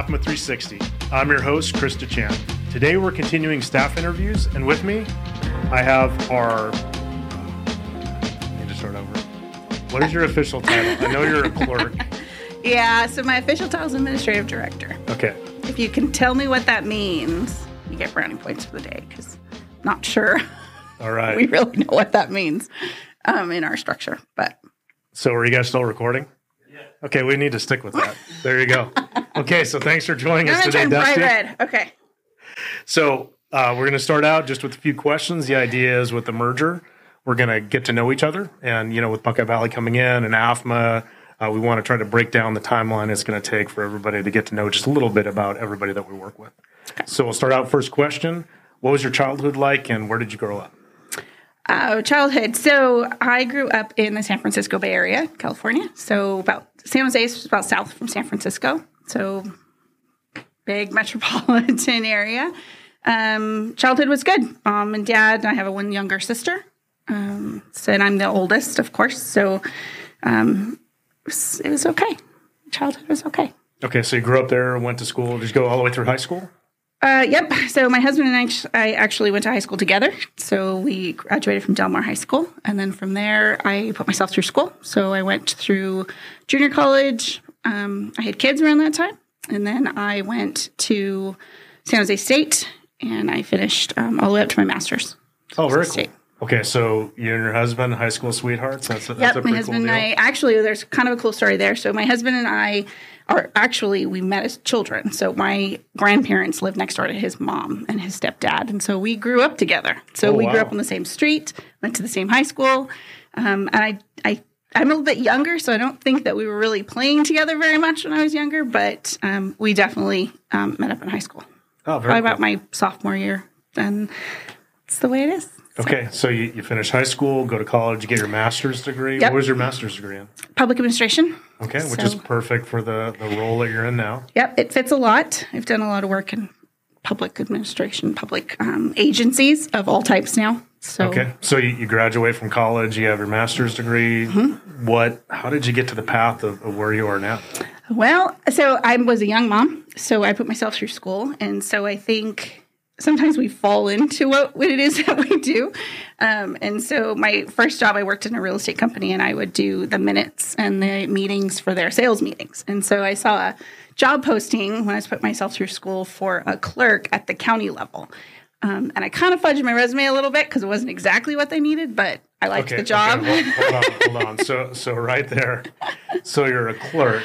AFMA 360. I'm your host, Chris Dechant. Today we're continuing staff interviews, and with me, I have our. I need to start over. What is your official title? I know you're a clerk. Yeah, so my official title is administrative director. Okay. If you can tell me what that means, you get brownie points for the day because not sure All right. we really know what that means um, in our structure. But So are you guys still recording? Okay, we need to stick with that. There you go. Okay, so thanks for joining I'm us today, turn bright Dusty. red. Okay. So uh, we're going to start out just with a few questions. The idea is with the merger, we're going to get to know each other, and you know, with Buckeye Valley coming in and AFMA, uh, we want to try to break down the timeline it's going to take for everybody to get to know just a little bit about everybody that we work with. So we'll start out first question: What was your childhood like, and where did you grow up? Uh, childhood. So I grew up in the San Francisco Bay Area, California. So about San Jose is about south from San Francisco. So big metropolitan area. Um, childhood was good. Mom and dad. I have a one younger sister. Um, so and I'm the oldest, of course. So um, it, was, it was okay. Childhood was okay. Okay, so you grew up there, went to school. You go all the way through high school? Uh, yep. So my husband and I, I actually went to high school together. So we graduated from Del Mar High School, and then from there, I put myself through school. So I went through junior college. Um, I had kids around that time, and then I went to San Jose State, and I finished um, all the way up to my master's. Oh, very cool. State. Okay, so you and your husband, high school sweethearts. That's a, that's Yep, a my husband cool and. I actually there's kind of a cool story there. So my husband and I are actually we met as children. So my grandparents lived next door to his mom and his stepdad, and so we grew up together. So Oh, we grew up on the same street, went to the same high school, um, and I I. I'm a little bit younger, so I don't think that we were really playing together very much when I was younger, but um, we definitely um, met up in high school. Oh, very Probably cool. about my sophomore year, and it's the way it is. Okay, so you, you finish high school, go to college, you get your master's degree. Yep. What was your master's degree in? Public administration. Okay, which So- is perfect for the, the role that you're in now. Yep, it fits a lot. I've done a lot of work in public administration, public um, agencies of all types now. So Okay, so you, you graduate from college, you have your master's degree. Mm-hmm. What? How did you get to the path of, of where you are now? Well, so I was a young mom, so I put myself through school, and so I think sometimes we fall into what, what it is that we do. Um, and so my first job, I worked in a real estate company, and I would do the minutes and the meetings for their sales meetings. And so I saw a job posting when I was put myself through school for a clerk at the county level. Um, and I kind of fudged my resume a little bit because it wasn't exactly what they needed, but I liked the job. Okay, hold, hold on, hold on. So, so right there, so you're a clerk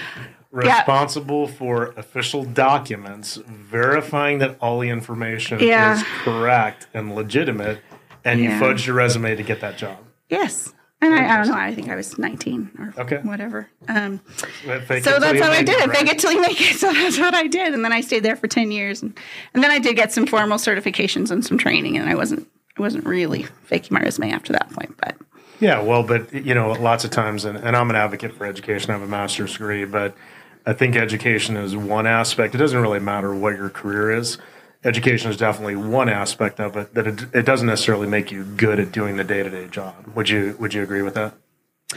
responsible for official documents, verifying that all the information Yeah. is correct and legitimate, and you fudged your resume to get that job. yes. And I, I don't know. I think I was 19 or Okay. whatever. Um, so that's how I did it. right? Fake it till you make it. So that's what I did. And then I stayed there for 10 years. And, and then I did get some formal certifications and some training. And I wasn't, I wasn't really faking my resume after that point. But Yeah, well, but you know, lots of times, and, and I'm an advocate for education. I have a master's degree, but I think education is one aspect. It doesn't really matter what your career is. Education is definitely one aspect of it. That it, it doesn't necessarily make you good at doing the day to day job. Would you Would you agree with that?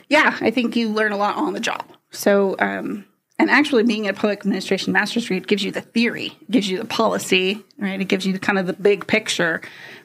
yeah, I think you learn a lot on the job. So, um, and actually being a public administration master's degree, gives you the theory, gives you the policy, right? It gives you kind of the big picture,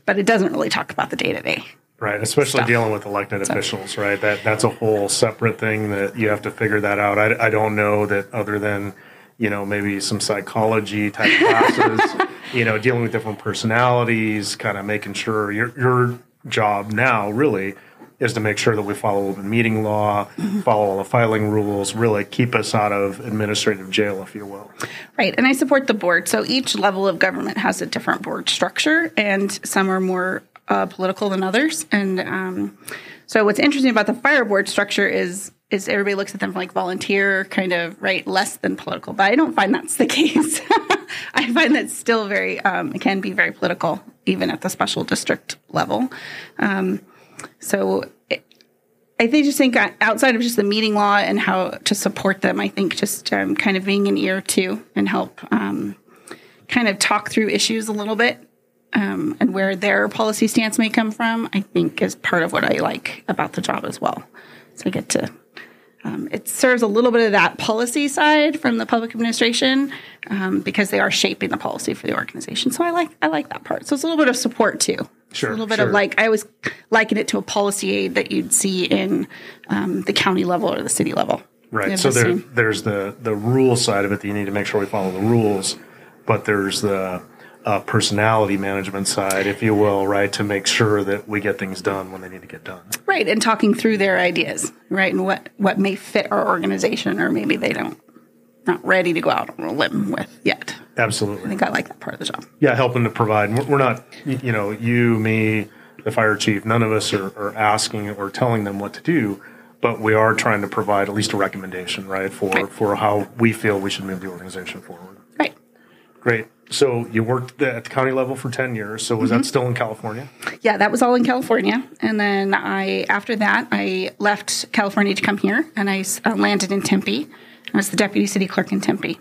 but it doesn't really talk about the day to day. Right, especially Stuff. dealing with elected officials, right? That that's a whole separate thing that you have to figure that out. I, I don't know that other than you know maybe some psychology type classes, you know, dealing with different personalities, kind of making sure your your job now really is to make sure that we follow open meeting law, mm-hmm. follow all the filing rules, really keep us out of administrative jail, if you will. Right, and I support the board. So each level of government has a different board structure, and some are more uh, political than others. And um, so, what's interesting about the fire board structure is is everybody looks at them like volunteer, kind of right, less than political. But I don't find that's the case. I find that still very um, it can be very political, even at the special district level. Um, so. I think just think uh, outside of just the meeting law and how to support them, I think just um, kind of being an ear to and help um, kind of talk through issues a little bit um, and where their policy stance may come from, I think is part of what I like about the job as well. So I get to um, it serves a little bit of that policy side from the public administration um, because they are shaping the policy for the organization. So I like I like that part. So it's a little bit of support too. Sure, a little bit sure. of like I always liken it to a policy aid that you'd see in um, the county level or the city level. Right. So the there, there's the the rule side of it that you need to make sure we follow the rules, but there's the uh, personality management side, if you will, right, to make sure that we get things done when they need to get done. right and talking through their ideas right and what what may fit our organization or maybe they don't not ready to go out on a limb with yet. Absolutely, I think I like that part of the job. Yeah, helping to provide. We're not, you know, you, me, the fire chief. None of us are, are asking or telling them what to do, but we are trying to provide at least a recommendation, right, for Right. for how we feel we should move the organization forward. Right. Great. So you worked at the county level for ten years. So was Mm-hmm. that still in California? Yeah, that was all in California, and then I after that I left California to come here, and I uh, landed in Tempe. I was the deputy city clerk in Tempe.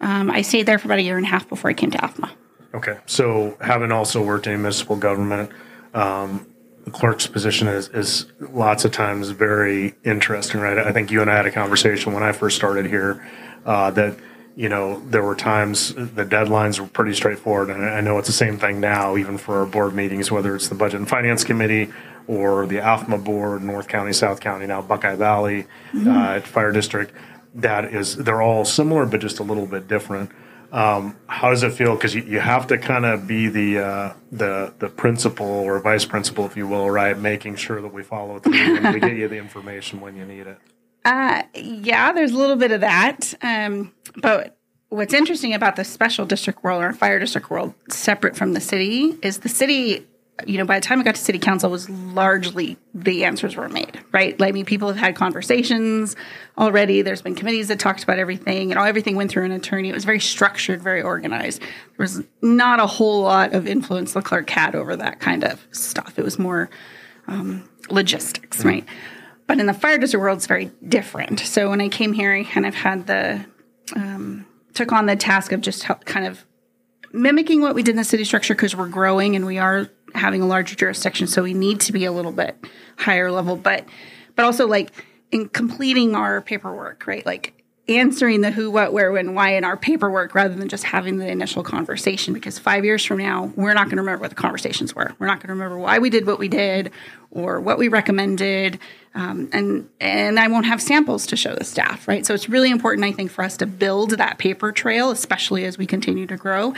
Um, I stayed there for about a year and a half before I came to AFMA. Okay. So having also worked in municipal government, um, the clerk's position is, is lots of times very interesting, right? I think you and I had a conversation when I first started here uh, that, you know, there were times the deadlines were pretty straightforward. And I know it's the same thing now, even for our board meetings, whether it's the Budget and Finance Committee or the AFMA board, North County, South County, now Buckeye Valley uh, Fire District. That is, they're all similar, but just a little bit different. Um, how does it feel? Because you, you have to kind of be the uh, the the principal or vice principal, if you will, right? Making sure that we follow through and we get you the information when you need it. Uh, yeah, there's a little bit of that. Um, but what's interesting about the special district world or fire district world, separate from the city, is the city. You know, by the time I got to city council, was largely the answers were made. Right? Like, I mean, people have had conversations already. There's been committees that talked about everything, and all everything went through an attorney. It was very structured, very organized. There was not a whole lot of influence the clerk had over that kind of stuff. It was more um, logistics, right? But in the fire district world, it's very different. So when I came here, I kind of had the um, took on the task of just kind of mimicking what we did in the city structure because we're growing and we are having a larger jurisdiction, so we need to be a little bit higher level. But but also like in completing our paperwork, right? Like answering the who, what, where, when, why in our paperwork rather than just having the initial conversation. Because five years from now, we're not going to remember what the conversations were. We're not going to remember why we did what we did or what we recommended. Um, and and I won't have samples to show the staff, right? So it's really important, I think, for us to build that paper trail, especially as we continue to grow.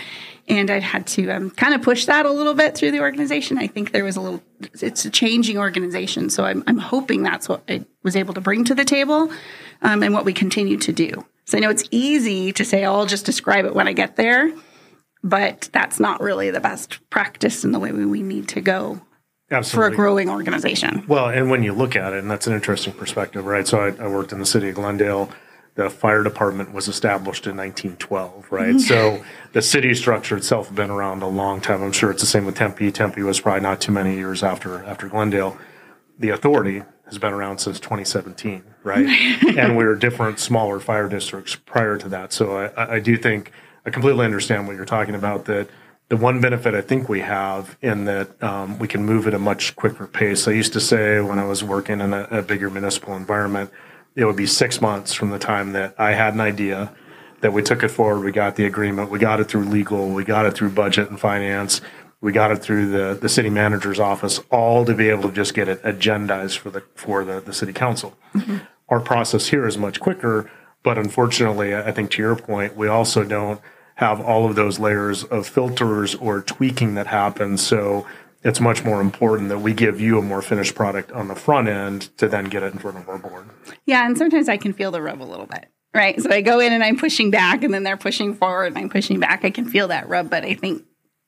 And I've had to um, kind of push that a little bit through the organization. I think there was a little, it's a changing organization. So I'm, I'm hoping that's what I was able to bring to the table um, and what we continue to do. So I know it's easy to say, oh, I'll just describe it when I get there, but that's not really the best practice in the way we, we need to go for a growing organization. Well, and when you look at it, and that's an interesting perspective, right? So I, I worked in the city of Glendale. The fire department was established in 1912, right? Mm-hmm. so the city structure itself had been around a long time. I'm sure it's the same with Tempe. Tempe was probably not too many years after after Glendale. The authority has been around since 2017, right? and we were different, smaller fire districts prior to that. So I, I do think I completely understand what you're talking about. That the one benefit I think we have in that um, we can move at a much quicker pace. I used to say when I was working in a, a bigger municipal environment, it would be six months from the time that I had an idea that we took it forward, we got the agreement, we got it through legal, we got it through budget and finance, we got it through the, the city manager's office, all to be able to just get it agendized for the for the, the city council. Our process here is much quicker, but unfortunately, I think to your point, we also don't have all of those layers of filters or tweaking that happens. So it's much more important that we give you a more finished product on the front end to then get it in front of our board. Yeah, and sometimes I can feel the rub a little bit. Right. So I go in and I'm pushing back and then they're pushing forward and I'm pushing back. I can feel that rub, but I think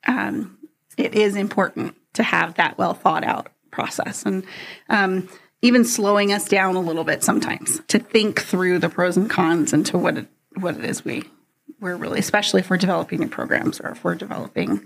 um, it is important to have that well thought out process and um, even slowing us down a little bit sometimes to think through the pros and cons and to what it, what it is we we're really, especially if we're developing new programs or if we're developing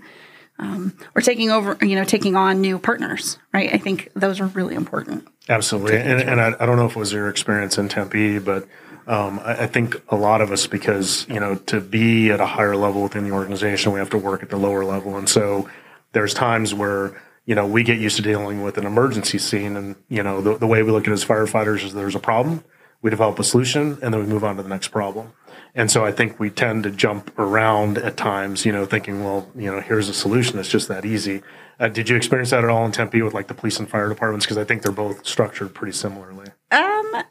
um, or taking over, you know, taking on new partners, right? I think those are really important. Absolutely. And, and I, I don't know if it was your experience in Tempe, but um, I, I think a lot of us, because, you know, to be at a higher level within the organization, we have to work at the lower level. And so there's times where, you know, we get used to dealing with an emergency scene. And, you know, the, the way we look at it as firefighters is there's a problem. we develop a solution, and then we move on to the next problem. And so I think we tend to jump around at times, you know, thinking, well, you know, here's a solution. It's just that easy. Uh, did you experience that at all in Tempe with like the police and fire departments? Because I think they're both structured pretty similarly. Um,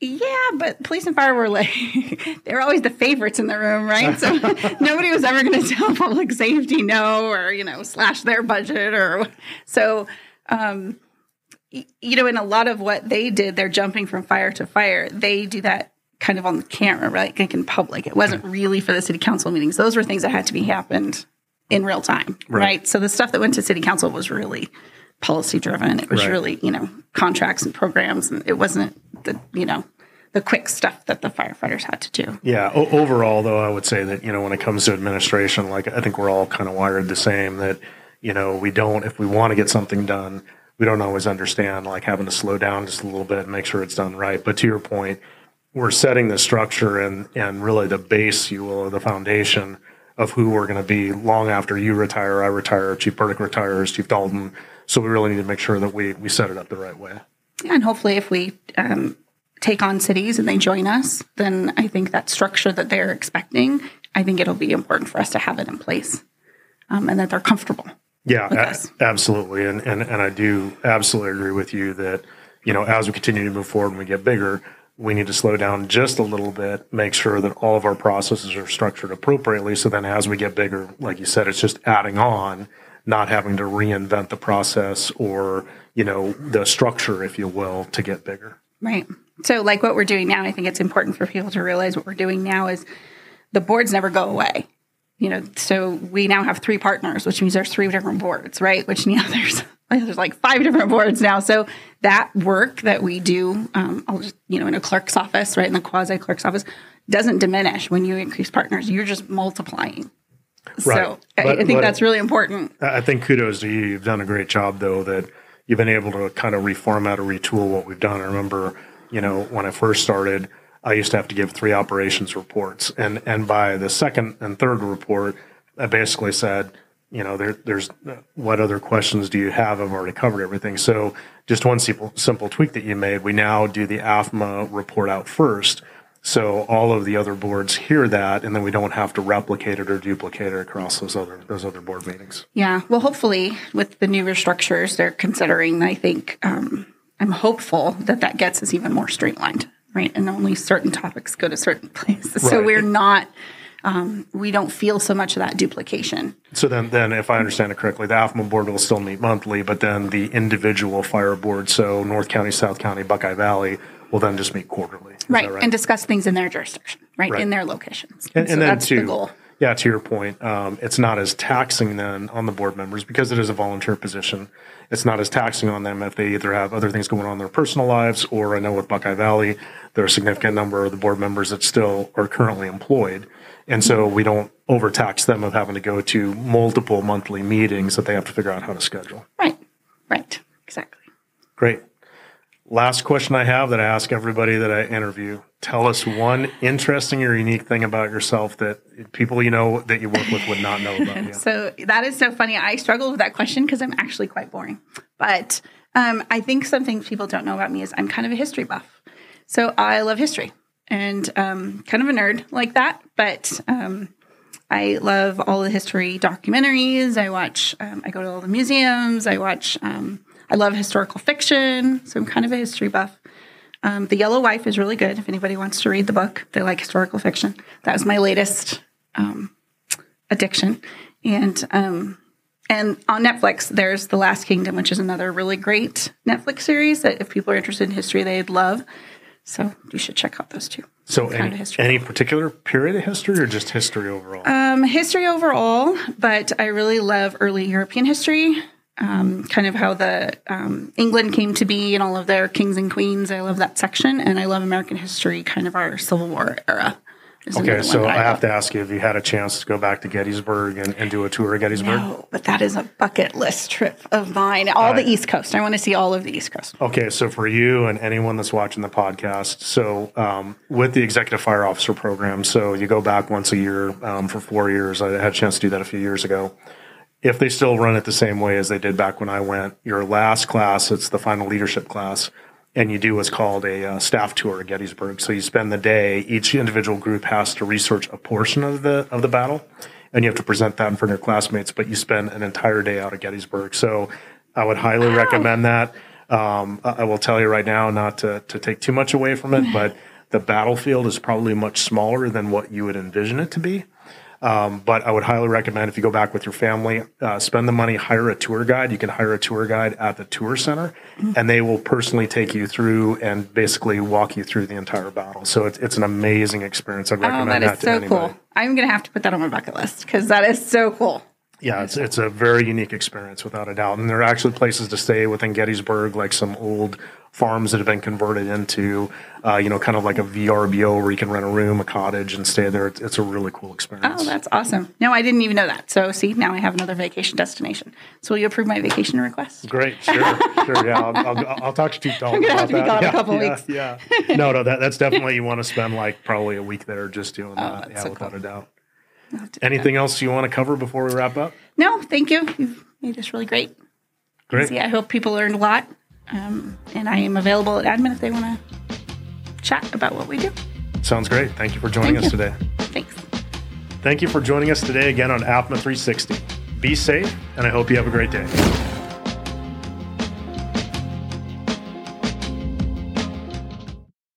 yeah, but police and fire were like they were always the favorites in the room, right? So nobody was ever going to tell public safety no, or you know, slash their budget, or so. Um, you know, in a lot of what they did, they're jumping from fire to fire. They do that kind of on the camera, right? Like in public. It wasn't really for the city council meetings. Those were things that had to be happened in real time, right? right? So the stuff that went to city council was really policy driven. It was right. really, you know, contracts and programs, and it wasn't the, you know, the quick stuff that the firefighters had to do. Yeah. O- overall, though, I would say that you know when it comes to administration, like I think we're all kind of wired the same. That you know we don't if we want to get something done, we don't always understand like having to slow down just a little bit and make sure it's done right. But to your point, we're setting the structure and and really the base, you will, the foundation of who we're going to be long after you retire, I retire, Chief Burdick retires, Chief Dalton. So we really need to make sure that we we set it up the right way. Yeah, and hopefully, if we um, take on cities and they join us, then I think that structure that they're expecting, I think it'll be important for us to have it in place, um, and that they're comfortable. Yeah, a- absolutely, and, and and I do absolutely agree with you that you know as we continue to move forward and we get bigger, we need to slow down just a little bit, make sure that all of our processes are structured appropriately. So then as we get bigger, like you said, it's just adding on, not having to reinvent the process or, you know, the structure, if you will, to get bigger. Right. So like what we're doing now, I think it's important for people to realize what we're doing now is the boards never go away. You know, so we now have three partners, which means there's three different boards, right? Which know, there's there's like five different boards now. So that work that we do, um, I'll just, you know, in a clerk's office, right, in the quasi clerk's office, doesn't diminish when you increase partners. You're just multiplying. Right. So but, I, I, think that's really important. I think kudos to you. You've done a great job, though, that you've been able to kind of reformat or retool what we've done. I remember, you know, when I first started, I used to have to give three operations reports. And, and by the second and third report, I basically said, you know, there, there's what other questions do you have? I've already covered everything. So just one simple, simple tweak that you made. We now do the AFMA report out first. So all of the other boards hear that, and then we don't have to replicate it or duplicate it across those other those other board meetings. Yeah. Well, hopefully, with the newer structures they're considering, I think um, I'm hopeful that that gets us even more streamlined, right? And only certain topics go to certain places, right. so we're not um, we don't feel so much of that duplication. So then, then if I understand it correctly, the AFMA board will still meet monthly, but then the individual fire board, so North County, South County, Buckeye Valley, will then just meet quarterly. Right, right, and discuss things in their jurisdiction, right, right. in their locations. And, and, so and then that's the goal. Yeah, to your point, um, it's not as taxing then on the board members because it is a volunteer position. It's not as taxing on them if they either have other things going on in their personal lives, or I know with Buckeye Valley, there are a significant number of the board members that still are currently employed. And so we don't overtax them of having to go to multiple monthly meetings that they have to figure out how to schedule. Right, right, exactly. Great. Last question I have that I ask everybody that I interview. Tell us one interesting or unique thing about yourself that people you know that you work with would not know about you. so that is so funny. I struggle with that question because I'm actually quite boring. But um, I think something people don't know about me is I'm kind of a history buff. So I love history and um, kind of a nerd like that. But um, I love all the history documentaries. I watch, um, I go to all the museums. I watch, um, I love historical fiction. So I'm kind of a history buff. Um, the Yellow Wife is really good if anybody wants to read the book. They like historical fiction. That was my latest um, addiction. And and on Netflix, there's The Last Kingdom, which is another really great Netflix series that if people are interested in history, they'd love. So you should check out those two. So any, any particular period of history or just history overall? Um, history overall, but I really love early European history. Um, kind of how the um, England came to be and all of their kings and queens. I love that section, and I love American history, kind of our Civil War era. Okay, so I, I have to ask you if you had a chance to go back to Gettysburg and, and do a tour of Gettysburg. No, but that is a bucket list trip of mine. All uh, the East Coast. I want to see all of the East Coast. Okay, so for you and anyone that's watching the podcast, so um, with the Executive Fire Officer Program, so you go back once a year um, for four years. I had a chance to do that a few years ago. If they still run it the same way as they did back when I went, your last class, it's the final leadership class and you do what's called a uh, staff tour at Gettysburg. So you spend the day. Each individual group has to research a portion of the of the battle, and you have to present that in front of your classmates. But you spend an entire day out at Gettysburg. So I would highly recommend that. Um, I I will tell you right now, not to to take too much away from it, but the battlefield is probably much smaller than what you would envision it to be. Um, but I would highly recommend if you go back with your family, uh, spend the money, hire a tour guide. You can hire a tour guide at the tour center, and they will personally take you through and basically walk you through the entire battle. So it's, it's an amazing experience. I'd Oh, recommend that that, is to so anybody. cool. I'm going to have to put that on my bucket list because that is so cool. Yeah, it's it's a very unique experience without a doubt. And there are actually places to stay within Gettysburg, like some old farms that have been converted into, uh, you know, kind of like a VRBO where you can rent a room, a cottage, and stay there. It's, it's a really cool experience. Oh, that's awesome. No, I didn't even know that. So, see, now I have another vacation destination. So, will you approve my vacation request? Great, sure, sure, yeah. I'll, I'll, I'll talk to you. Dalton gonna have to be that. gone a yeah, couple yeah, weeks. Yeah, no, no, that, that's definitely you want to spend like probably a week there just doing that. Oh, that's Yeah, so without cool. a doubt. Anything else you want to cover before we wrap up? No, thank you. You've made this really great. Great. See, I hope people learned a lot. Um, and I am available at admin if they want to chat about what we do. Sounds great. Thank you for joining Thank us you. today. Thanks. Thank you for joining us today again on AFMA 360. Be safe, and I hope you have a great day.